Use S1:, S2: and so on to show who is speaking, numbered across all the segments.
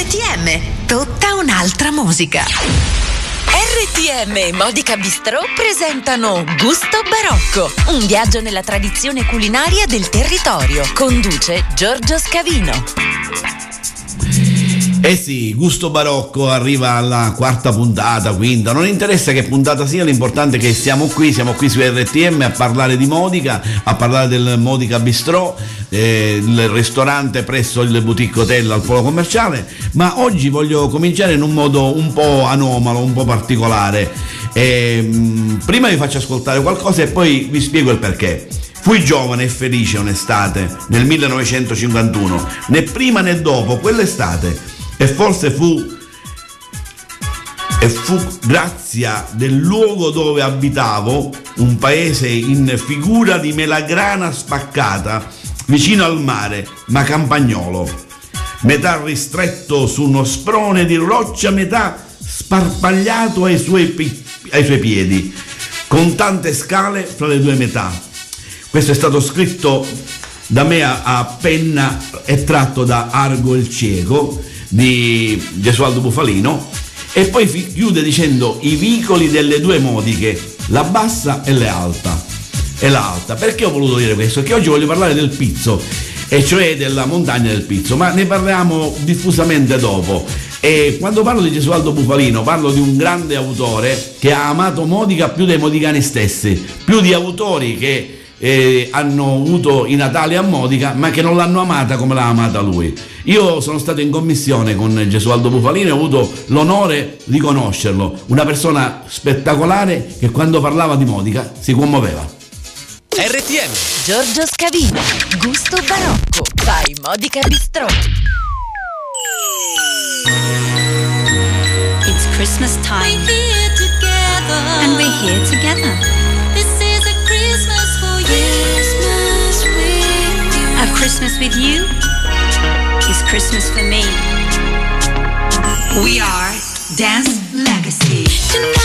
S1: RTM, tutta un'altra musica.
S2: RTM e Modica Bistrò presentano Gusto Barocco, un viaggio nella tradizione culinaria del territorio. Conduce Giorgio Scavino.
S3: Eh sì, gusto barocco arriva alla quarta puntata, quinta, non interessa che puntata sia, l'importante è che siamo qui, siamo qui su RTM a parlare di Modica, a parlare del Modica Bistrò, eh, il ristorante presso il boutique hotel al polo commerciale, ma oggi voglio cominciare in un modo un po' anomalo, un po' particolare. Eh, prima vi faccio ascoltare qualcosa e poi vi spiego il perché. Fui giovane e felice un'estate nel 1951, né prima né dopo quell'estate e forse fu e fu grazia del luogo dove abitavo, un paese in figura di melagrana spaccata, vicino al mare, ma campagnolo, metà ristretto su uno sprone di roccia, metà sparpagliato ai suoi, ai suoi piedi, con tante scale fra le due metà. Questo è stato scritto da me a, penna e tratto da Argo il Cieco, di Gesualdo Bufalino e poi chiude dicendo i vicoli delle due modiche, la bassa e l'alta. E l'alta. Perché ho voluto dire questo? Che oggi voglio parlare del pizzo, e cioè della montagna del pizzo, ma ne parliamo diffusamente dopo. E quando parlo di Gesualdo Bufalino parlo di un grande autore che ha amato Modica più dei modicani stessi, più di autori che eh, hanno avuto i Natali a Modica, ma che non l'hanno amata come l'ha amata lui. Io sono stato in commissione con Gesualdo Bufalino e ho avuto l'onore di conoscerlo, una persona spettacolare che quando parlava di Modica si commuoveva.
S2: RTM Giorgio Scavino, gusto barocco, by Modica Bistro.
S4: It's Christmas time.
S5: We're here together.
S4: And we're here together. Christmas with you is Christmas for me.
S1: We are Dance Legacy.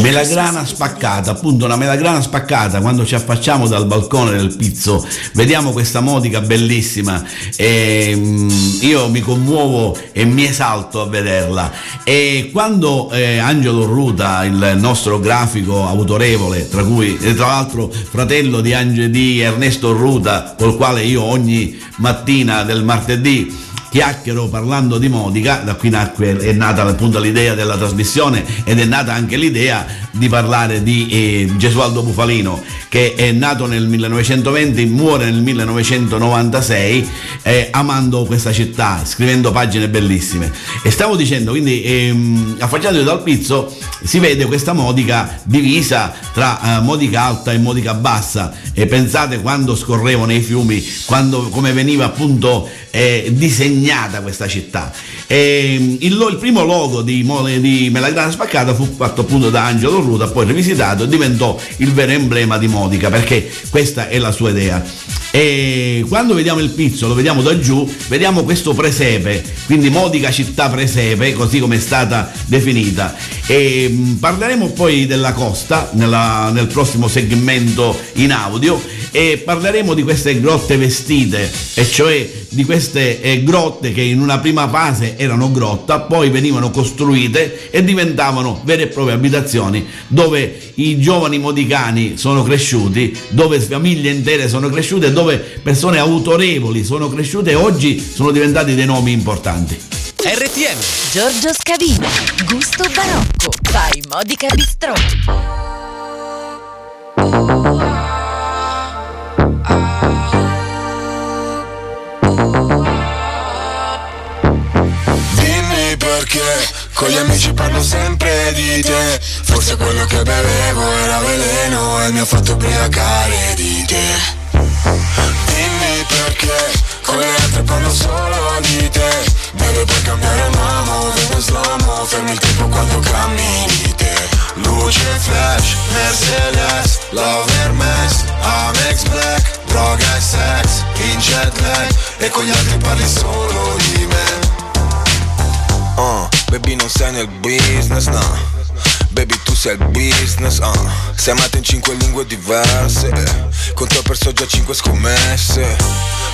S3: Melagrana spaccata, appunto una melagrana spaccata. Quando ci affacciamo dal balcone del pizzo, vediamo questa modica bellissima. E mm, io mi commuovo e mi esalto a vederla. E quando eh, Angelo Ruta, il nostro grafico autorevole, tra cui tra l'altro fratello di, Ange- di Ernesto Ruta, col quale io ogni mattina del martedì chiacchiero parlando di Modica, da qui nacque, è nata appunto l'idea della trasmissione ed è nata anche l'idea di parlare di eh, Gesualdo Bufalino che è nato nel 1920, muore nel 1996 eh, amando questa città, scrivendo pagine bellissime. E stavo dicendo, quindi ehm, affacciandosi dal pizzo si vede questa Modica divisa tra eh, Modica alta e Modica bassa e pensate quando scorrevano i fiumi, quando, come veniva appunto eh, disegnata questa città. E, il, lo- il primo logo di, di Melagrana Spaccata fu fatto appunto da Angelo Ruta, poi rivisitato diventò il vero emblema di Modica perché questa è la sua idea. E quando vediamo il pizzo, lo vediamo da giù, vediamo questo presepe, quindi Modica città presepe, così come è stata definita. E mh, parleremo poi della costa nella- nel prossimo segmento in audio e parleremo di queste grotte vestite, e cioè di queste eh, grotte che in una prima fase erano grotta, poi venivano costruite e diventavano vere e proprie abitazioni dove i giovani modicani sono cresciuti, dove famiglie intere sono cresciute, dove persone autorevoli sono cresciute e oggi sono diventati dei nomi importanti.
S6: RTM.
S2: Giorgio Scavino, gusto barocco, by Modica Bistro.
S7: Dimmi perché con gli amici parlo sempre di te Forse quello che bevevo era veleno e mi ha fatto ubriacare di te Dimmi perché con le altre parlo solo di te. Deve poi cambiare uomo, vedo slomo Fermi il tempo quando cammini te. Luce flash, Mercedes, Love Hermes, Amex Black Droga e sex, in jet lag E con gli altri parli solo di me. Uh, baby non sei nel business, no. Baby tu sei il business, uh. Sei amata in cinque lingue diverse eh. Con te ho perso già cinque scommesse.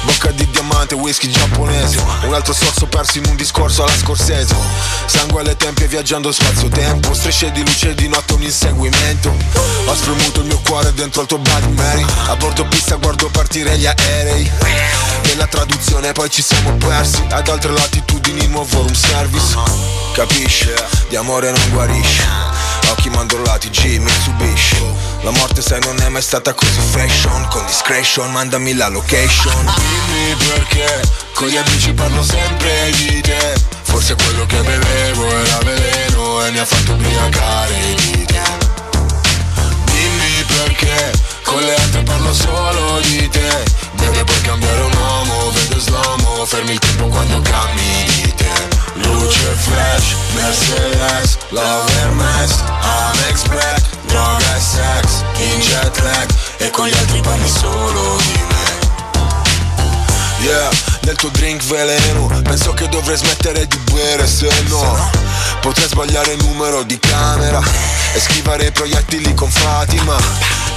S7: Bocca di diamante, whisky giapponese. Un altro sorso perso in un discorso alla scorsese. Sangue alle tempie viaggiando spazio-tempo. Strisce di luce di notte un inseguimento. Ho spremuto il mio cuore dentro al tuo Bloody Mary A bordo pista guardo partire gli aerei. Nella traduzione poi ci siamo persi. Ad altre latitudini nuovo room service. Capisci? Di amore non guarisce Occhi mandorlati, G, Mitsubishi La morte sai non è mai stata così fashion Con discretion mandami la location. Dimmi perché Con gli amici parlo sempre di te. Forse quello che bevevo era veleno E mi ha fatto ubriacare di te. Dimmi perché Con le altre parlo solo di te. Deve poi cambiare un uomo Vedo slomo Fermi il tempo quando cammini te Luce flash Mercedes Love Hermes Amex Black Droga e sex In jet lag E con gli altri parli solo di me Yeah, nel tuo drink veleno. Penso che dovrei smettere di bere se no. Potrei sbagliare il numero di camera E schivare i proiettili con Fatima.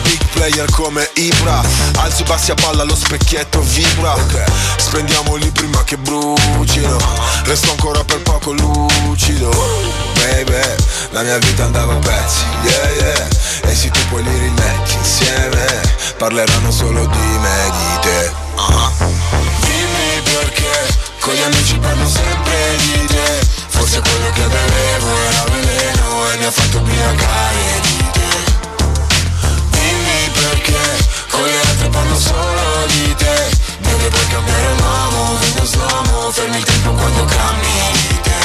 S7: Big player come Ibra. Alzi bassi a palla lo specchietto vibra. Spendiamoli prima che brucino Resto ancora per poco lucido. Baby, la mia vita andava a pezzi Yeah, yeah. E se tu poi li rimetti insieme Parleranno solo di me, di te. Ah. Con gli amici parlo sempre di te. Forse quello che bevevo era veleno E mi ha fatto ubriacare di te. Dimmi perché Con gli altri parlo solo di te. Dove per cambiare l'uomo Vendo slomo Fermi il tempo quando cammini te.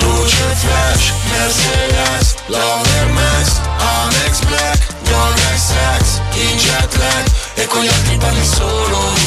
S7: Luce flash Mercedes Love Hermes Amex Black Droga e sex In jet lag E con gli altri parli solo di te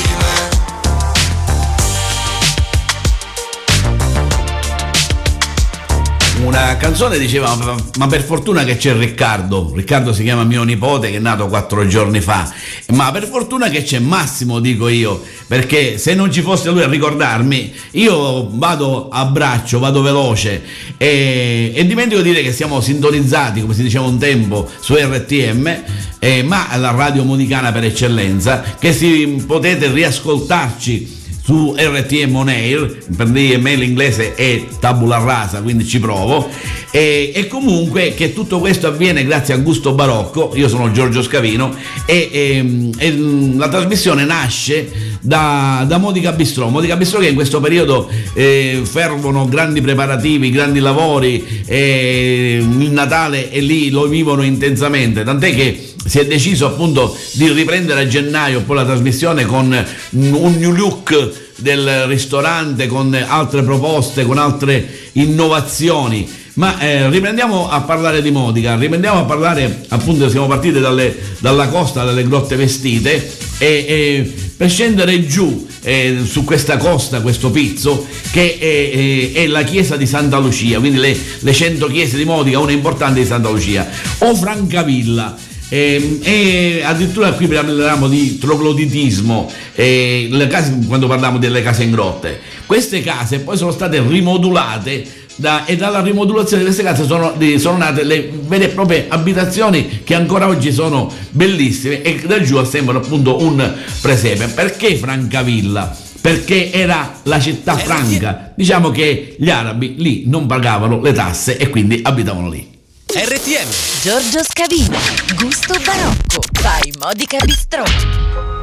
S3: canzone diceva ma, per fortuna che c'è Riccardo, Riccardo si chiama mio nipote che è nato quattro giorni fa, ma per fortuna che c'è Massimo dico io, perché se non ci fosse lui a ricordarmi io vado a braccio, vado veloce. E, e dimentico di dire che siamo sintonizzati come si diceva un tempo su RTM eh, ma la radio modicana per eccellenza che si potete riascoltarci su RTM On Air, per dire me l'inglese è tabula rasa, quindi ci provo, e, e, comunque che tutto questo avviene grazie a Gusto Barocco, io sono Giorgio Scavino, e, e, e la trasmissione nasce da, da, Modica Bistrò, Modica Bistrò che in questo periodo eh, fervono grandi preparativi, grandi lavori, il Natale e lì lo vivono intensamente, tant'è che si è deciso appunto di riprendere a gennaio poi la trasmissione con un new look del ristorante, con altre proposte, con altre innovazioni. Ma eh, riprendiamo a parlare di Modica, riprendiamo a parlare, appunto siamo partiti dalle, dalla costa, dalle grotte vestite e, e per scendere giù eh, su questa costa, questo pizzo, che è, è, è, la chiesa di Santa Lucia, quindi le, le 100 chiese di Modica, una importante di Santa Lucia, o Francavilla e, e, addirittura qui parliamo di trogloditismo e case, quando parliamo delle case in grotte queste case poi sono state rimodulate da, e dalla rimodulazione di queste case sono, sono, nate le vere e proprie abitazioni che ancora oggi sono bellissime e da giù sembrano appunto un presepe. Perché Francavilla? perché era la città franca. diciamo che gli arabi lì non pagavano le tasse e quindi abitavano lì
S6: RTM
S2: Giorgio Scavino, gusto barocco, by Modica Bistrò.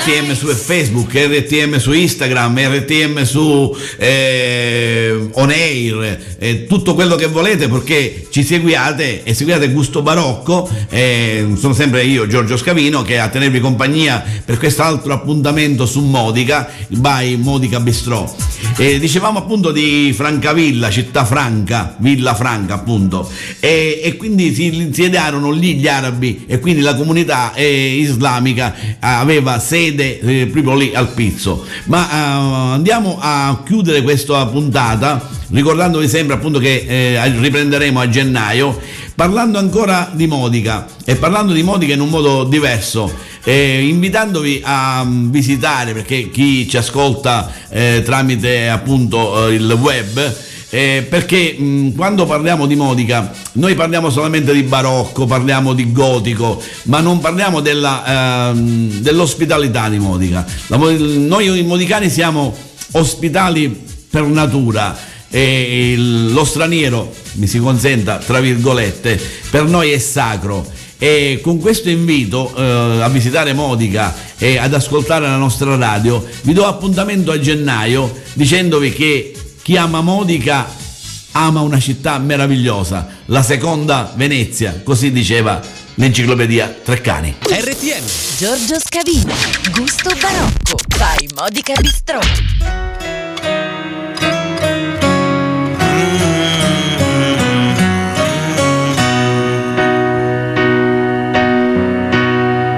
S3: RTM su Facebook, RTM su Instagram, RTM su eh, On Air, eh, tutto quello che volete perché ci seguiate e seguiate Gusto Barocco. eh, sono sempre io, Giorgio Scavino, che a tenervi compagnia per quest'altro appuntamento su Modica, by Modica Bistrò. Dicevamo appunto di Francavilla, città franca, Villa Franca appunto, e, e quindi si insediarono lì gli arabi e quindi la comunità eh, islamica aveva sede eh, proprio lì al Pizzo. Ma eh, andiamo a chiudere questa puntata ricordandovi sempre appunto che eh, riprenderemo a gennaio parlando ancora di Modica e parlando di Modica in un modo diverso eh, invitandovi a mm, visitare perché chi ci ascolta eh, tramite appunto eh, il web eh, perché mh, quando parliamo di Modica noi parliamo solamente di barocco, parliamo di gotico, ma non parliamo della, ehm, dell'ospitalità di Modica. La, noi modicani siamo ospitali per natura e il- lo straniero, mi si consenta, tra virgolette, per noi è sacro. E con questo invito eh, a visitare Modica e ad ascoltare la nostra radio, vi do appuntamento a gennaio dicendovi che chi ama Modica ama una città meravigliosa, la seconda Venezia, così diceva l'enciclopedia Treccani.
S6: RTM
S2: Giorgio Scavino, gusto barocco, by Modica Bistrò.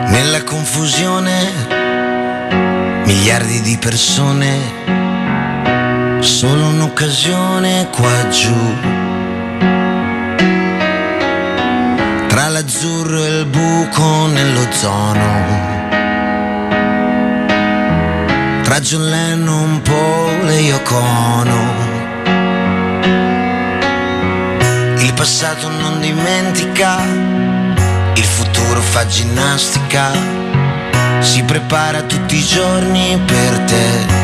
S8: Nella confusione, miliardi di persone, solo un'occasione qua giù. Tra l'azzurro e il buco nell'ozono. Tra John Lennon, Paul e Yoko Ono. Il passato non dimentica il futuro fa ginnastica, si prepara tutti i giorni per te.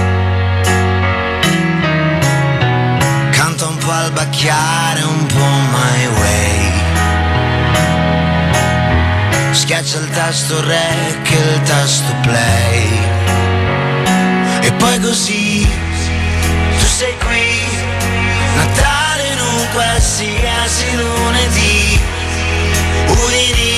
S8: Tasto rec e il tasto play. E poi così tu sei qui, Natale in un qualsiasi lunedì. Udini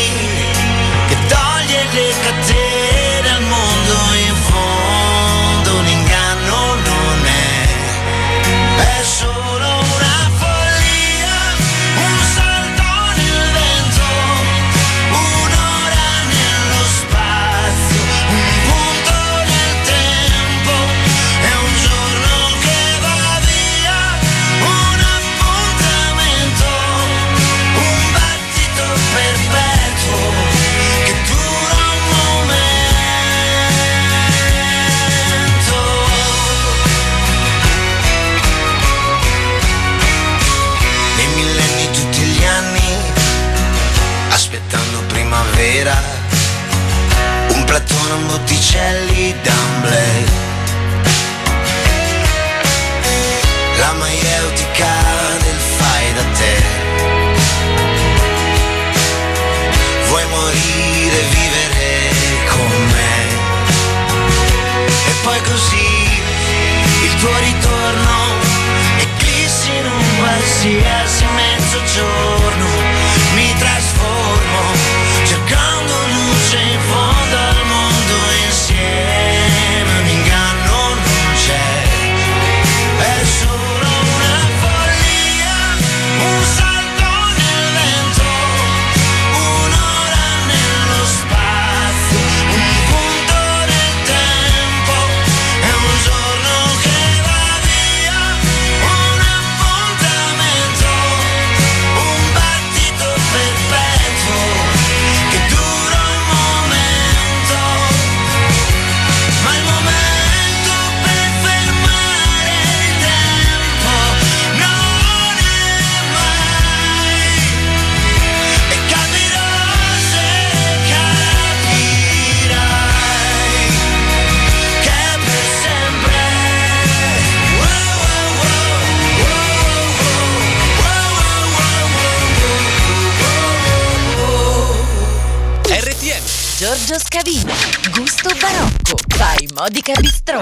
S2: Scavino. Gusto barocco. By Modica Bistrò.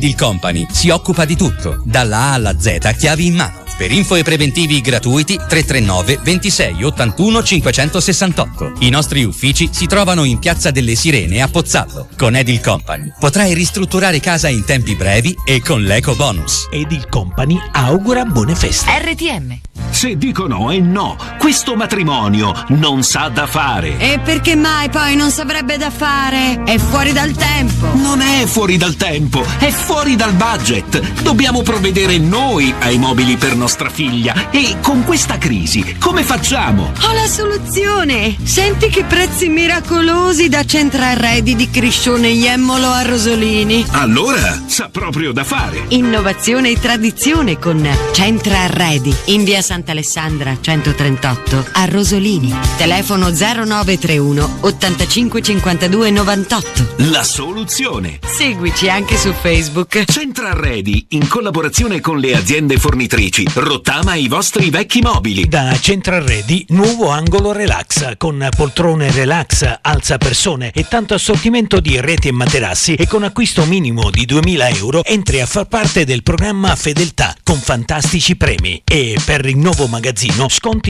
S9: Il Company si occupa di tutto, dalla A alla Z chiavi in mano. Per info e preventivi gratuiti 339 26 81 568. I nostri uffici si trovano in Piazza delle Sirene a Pozzallo. Con Edil Company potrai ristrutturare casa in tempi brevi e con l'eco bonus.
S10: Edil Company augura buone feste.
S2: RTM.
S10: Se dicono è no, questo matrimonio non sa da fare.
S11: E perché mai poi non saprebbe da fare? È fuori dal tempo.
S10: Non è fuori dal tempo, è fuori dal budget. Dobbiamo provvedere noi ai mobili per nostra figlia. E con questa crisi, come facciamo?
S11: Ho la soluzione! Senti che prezzi miracolosi da Centrarredi di Criscione Iemmolo a Rosolini.
S10: Allora, sa proprio da fare.
S11: Innovazione e tradizione con Centrarredi in via Sant'Alessandra 138 a Rosolini. Telefono 0931 85 52 98.
S10: La soluzione.
S11: Seguici anche su Facebook.
S10: Centrarredi, in collaborazione con le aziende fornitrici, rottama i vostri vecchi mobili.
S12: Da Centrarredi, nuovo angolo relax con poltrone relax, alza persone e tanto assortimento di reti e materassi e con acquisto minimo di 2000 euro entri a far parte del programma Fedeltà con fantastici premi e per il nuovo magazzino sconti